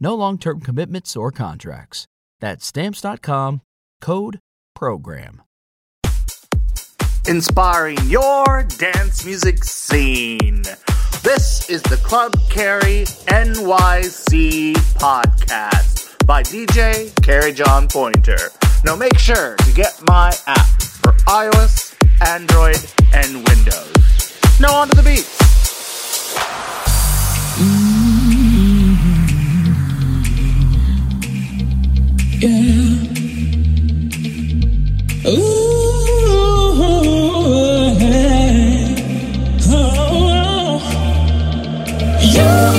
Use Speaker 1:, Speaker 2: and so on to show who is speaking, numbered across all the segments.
Speaker 1: No long term commitments or contracts. That's Stamps.com code PROGRAM.
Speaker 2: inspiring your dance music scene. This is the Club Carry NYC podcast by DJ Carrie John Pointer. Now make sure to get my app for iOS, Android, and Windows. Now on to the beats.
Speaker 3: You got me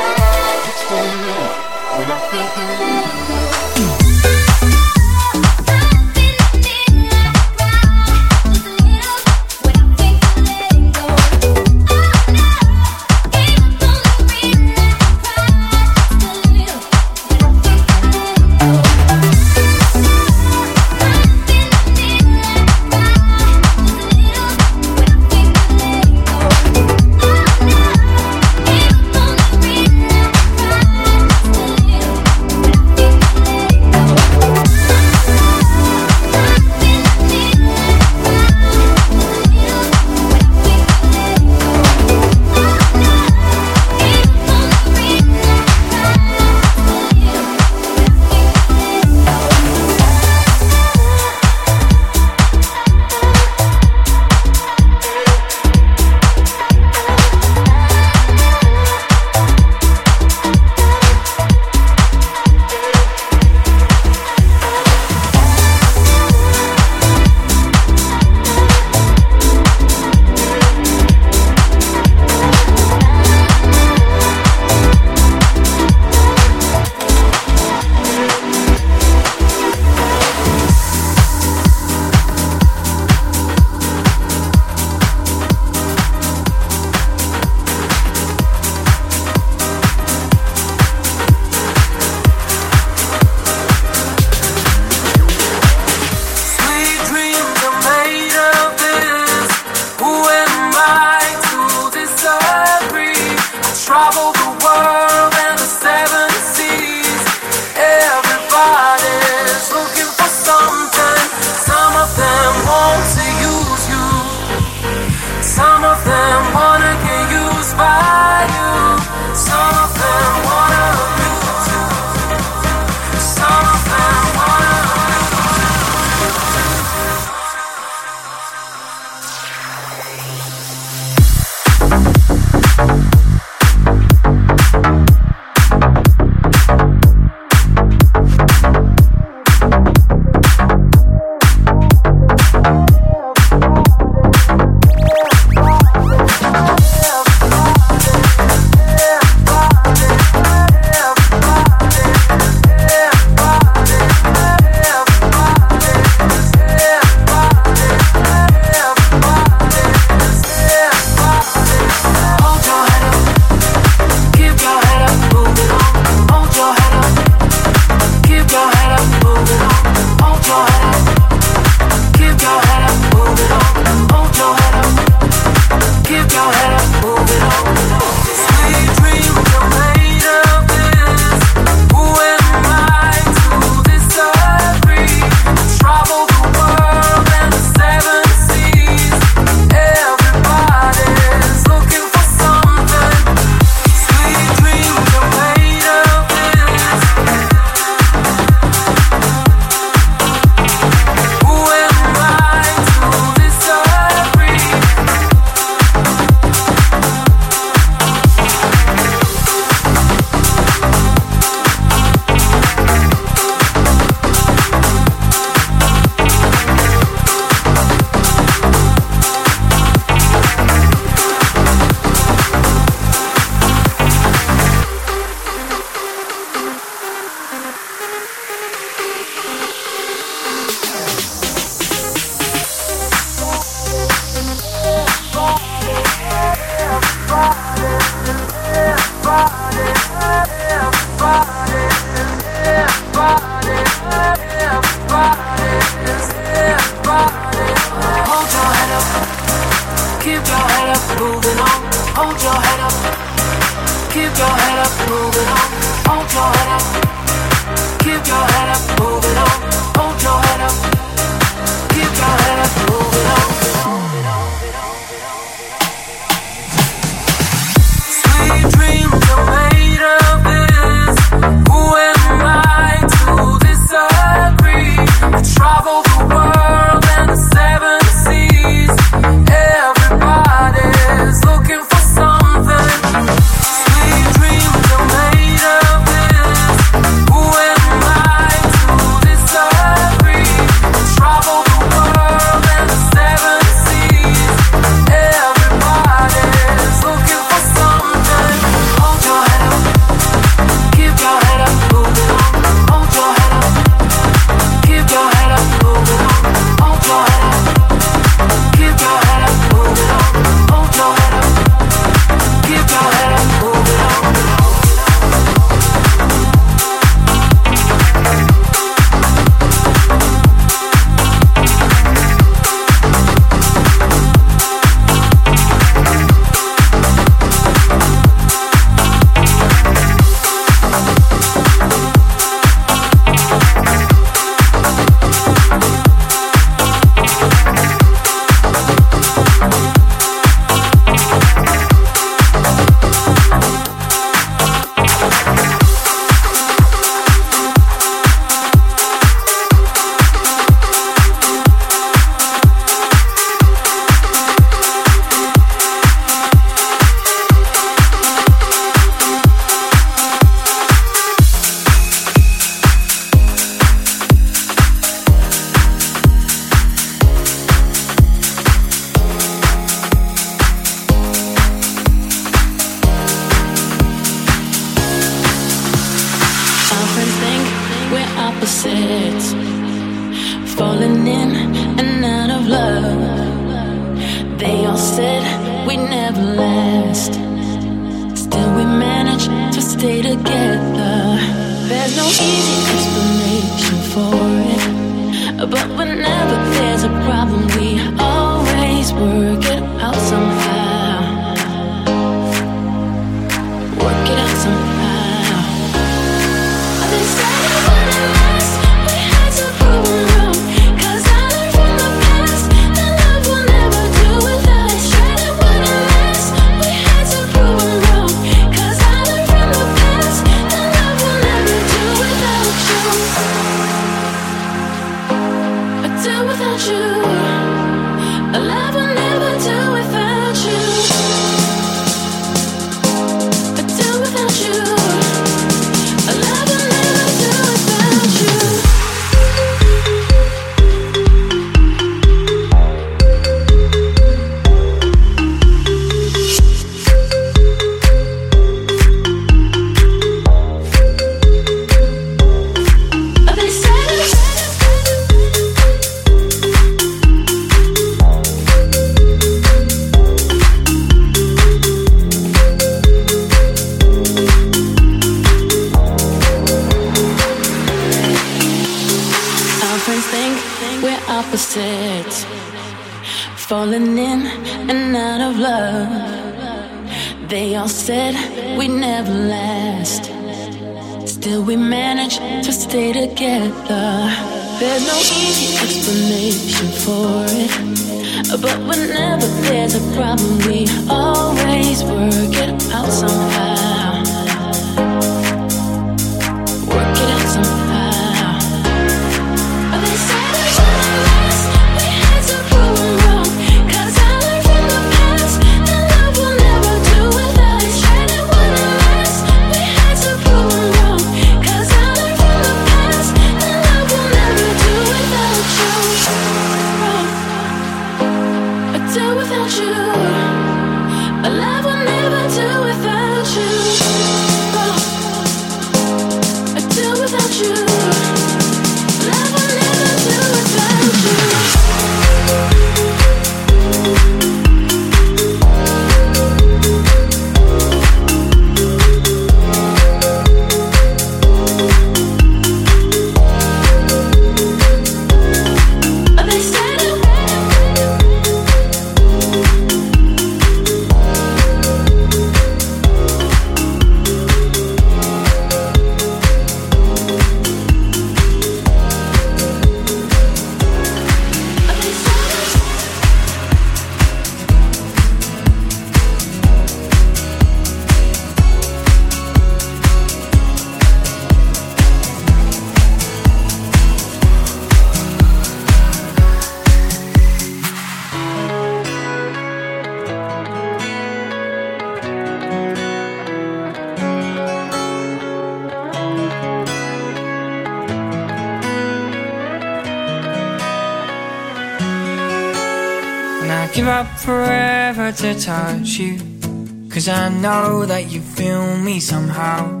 Speaker 3: that you
Speaker 4: feel me somehow.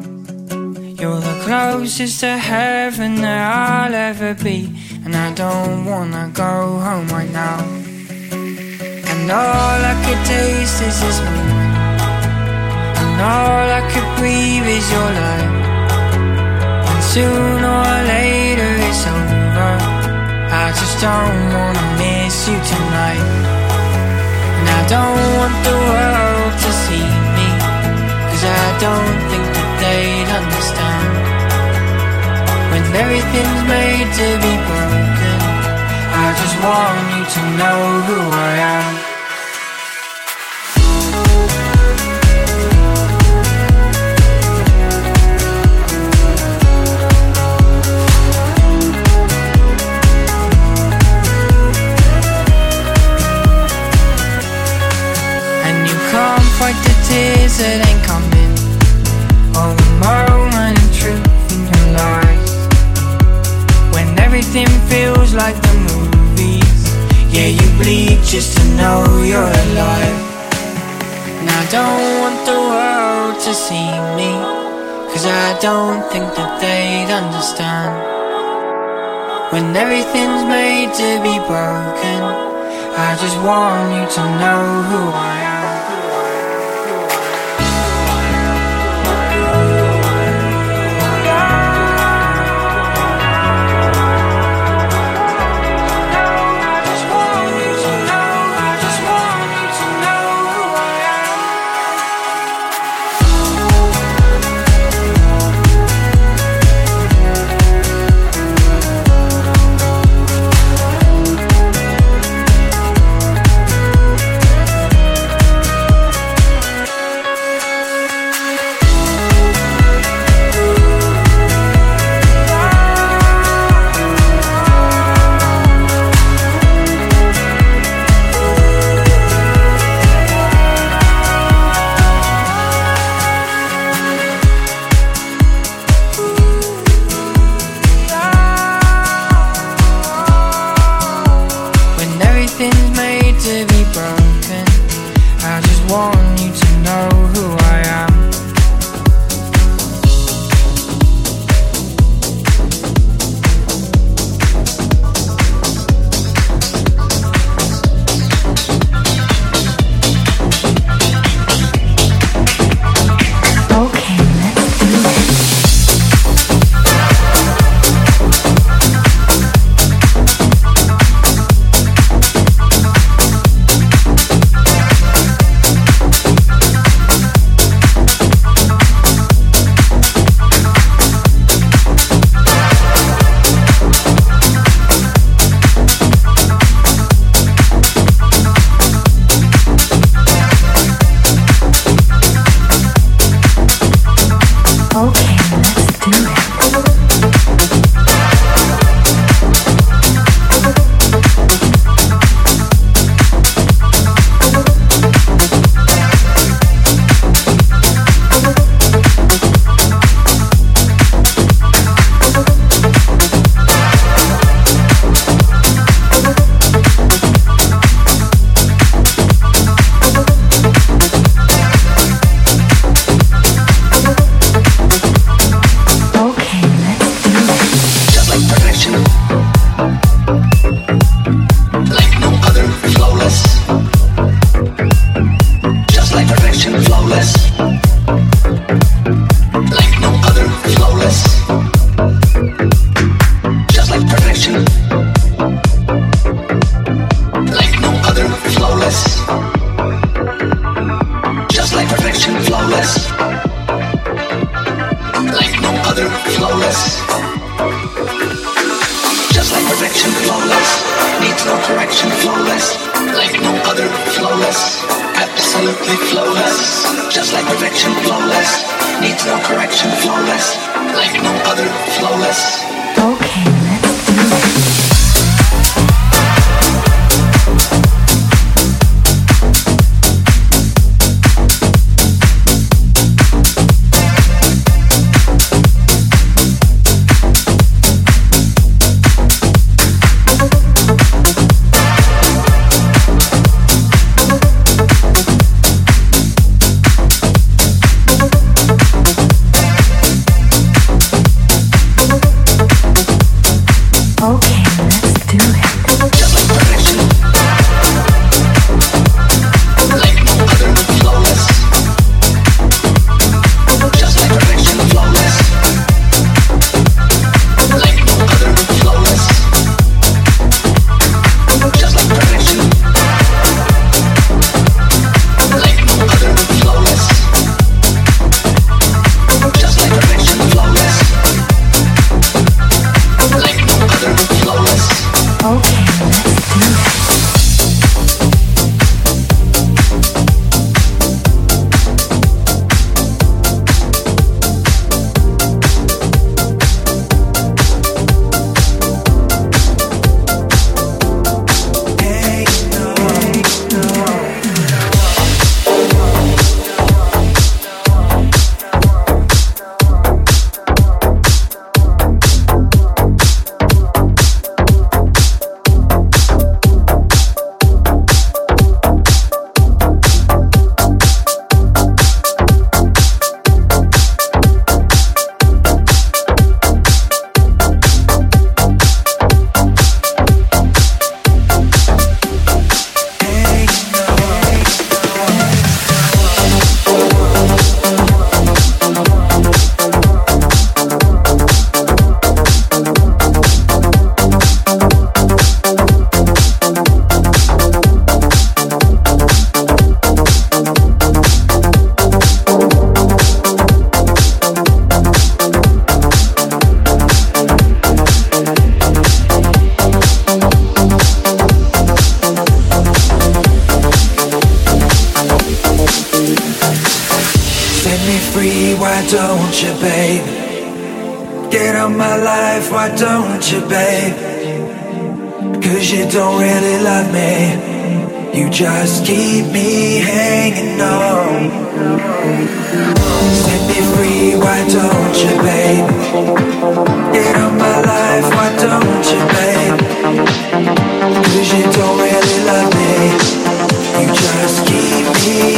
Speaker 4: You're the closest to heaven that I'll ever be. And I don't wanna go home right now. And all I could taste is this moment. And all I could breathe is your light. And sooner or later it's over. I just don't wanna miss you tonight. And I don't want the world don't think that they'd understand. When everything's made to be broken, I just want you to know who I am. And you can't fight the tears that ain't Yeah, you bleed just to know you're alive And I don't want the world to see me Cause I don't think that they'd understand When everything's made to be broken I just want you to know who I am.
Speaker 5: me, why don't you, babe? Get on my life, why don't you,
Speaker 6: babe? Cause you
Speaker 7: don't really love me. You just keep me hanging on. Set me free, why don't you, babe? Get on my life, why don't you, babe? Cause you don't really love me. You
Speaker 3: just keep me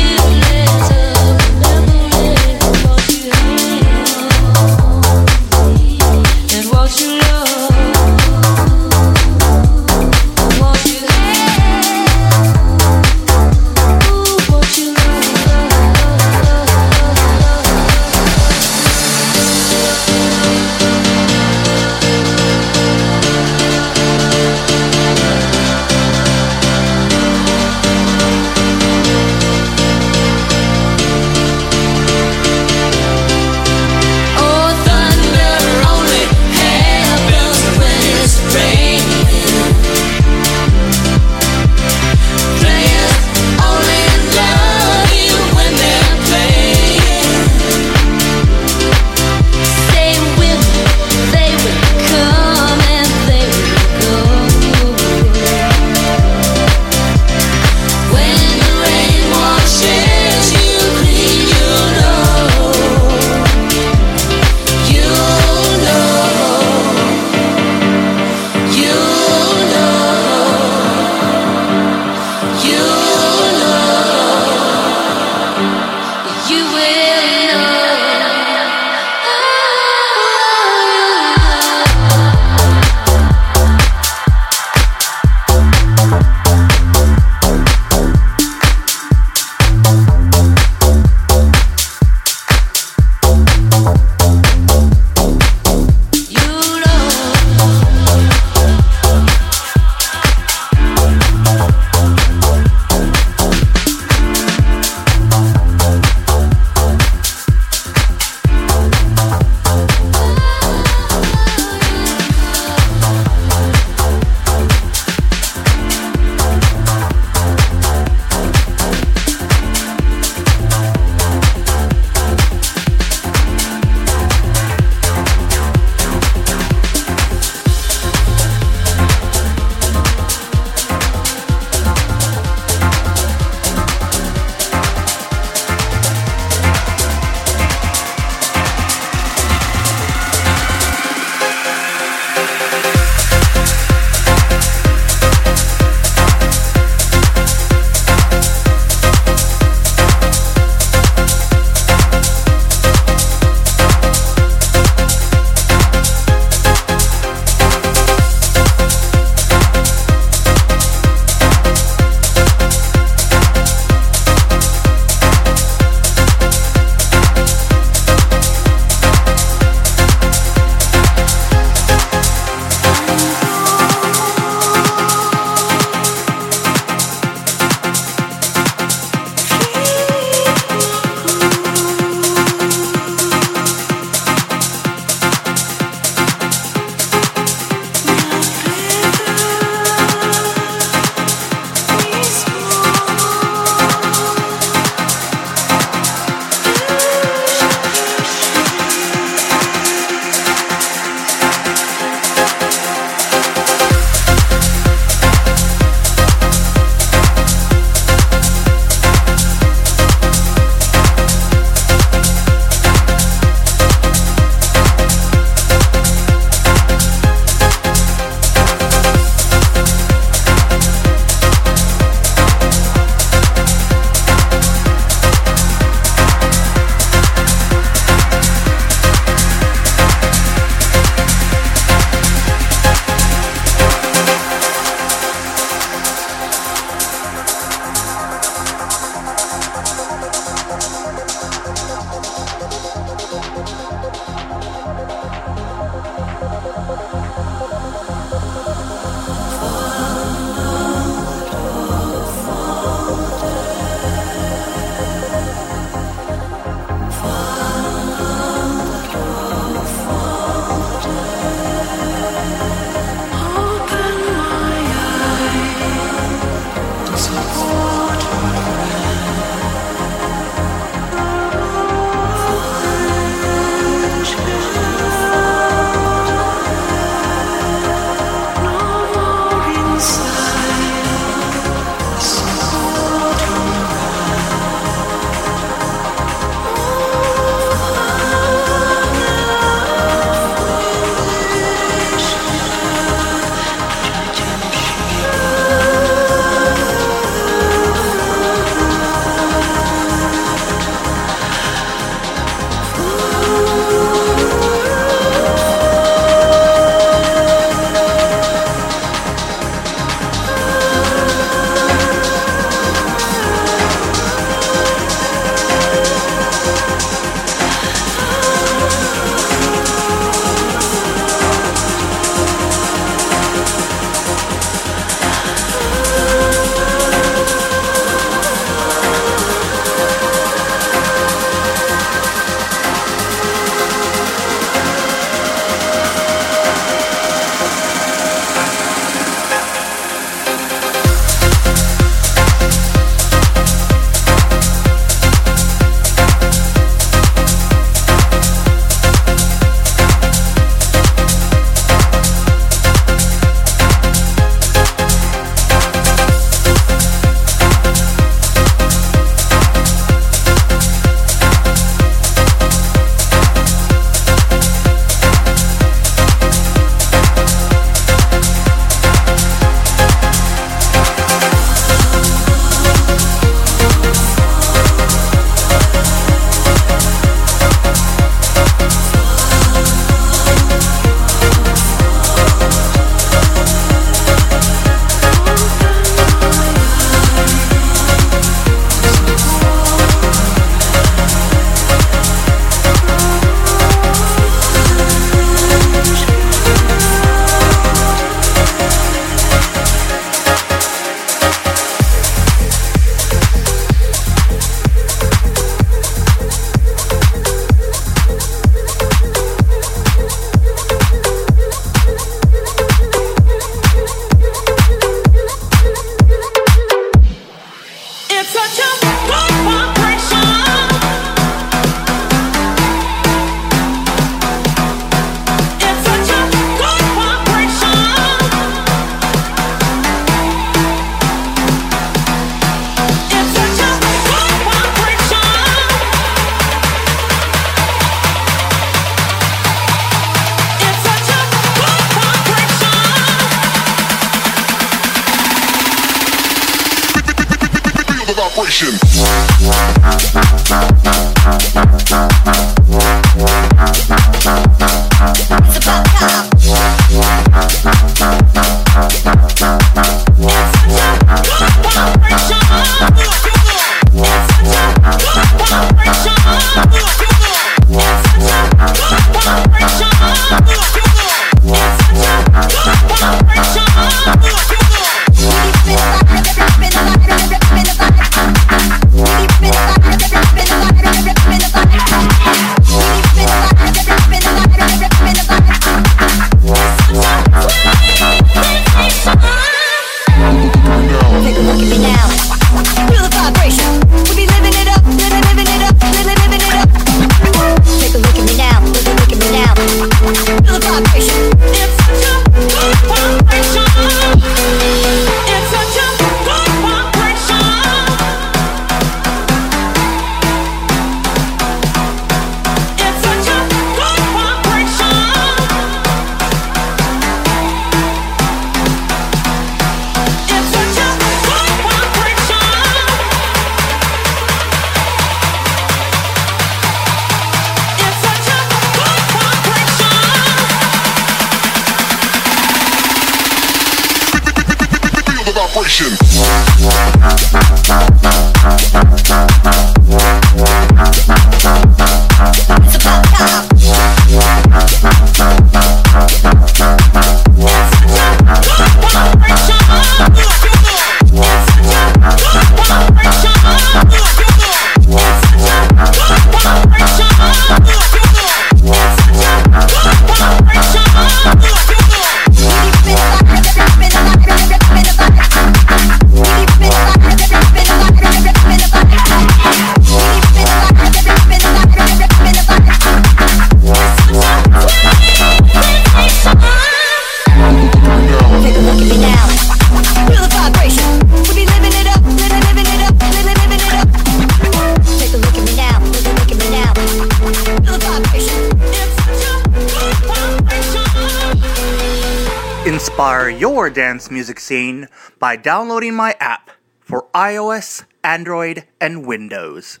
Speaker 2: dance music scene by downloading my app for iOS, Android, and Windows.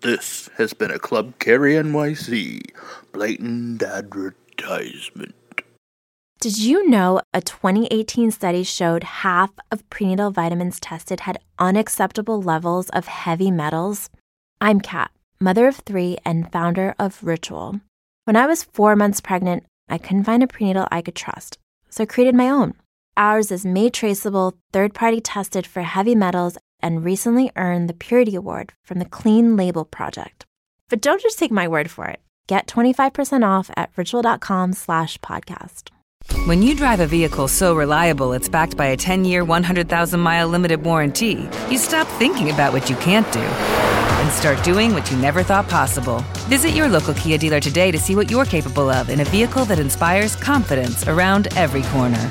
Speaker 2: This has been a Club Carry NYC blatant advertisement.
Speaker 8: Did you know a 2018 study showed half of prenatal vitamins tested had unacceptable levels of heavy metals? I'm Kat, mother of three and founder of Ritual. When I was four months pregnant, I couldn't find a prenatal I could trust, so I created my own. Ours is made traceable, third party tested for heavy metals, and recently earned the Purity Award from the Clean Label Project. But don't just take my word for it. Get 25% off at ritual.com slash podcast.
Speaker 9: When you drive a vehicle so reliable it's backed by a 10 year, 100,000 mile limited warranty, you stop thinking about what you can't do and start doing what you never thought possible. Visit your local Kia dealer today to see what you're capable of in a vehicle that inspires confidence around every corner.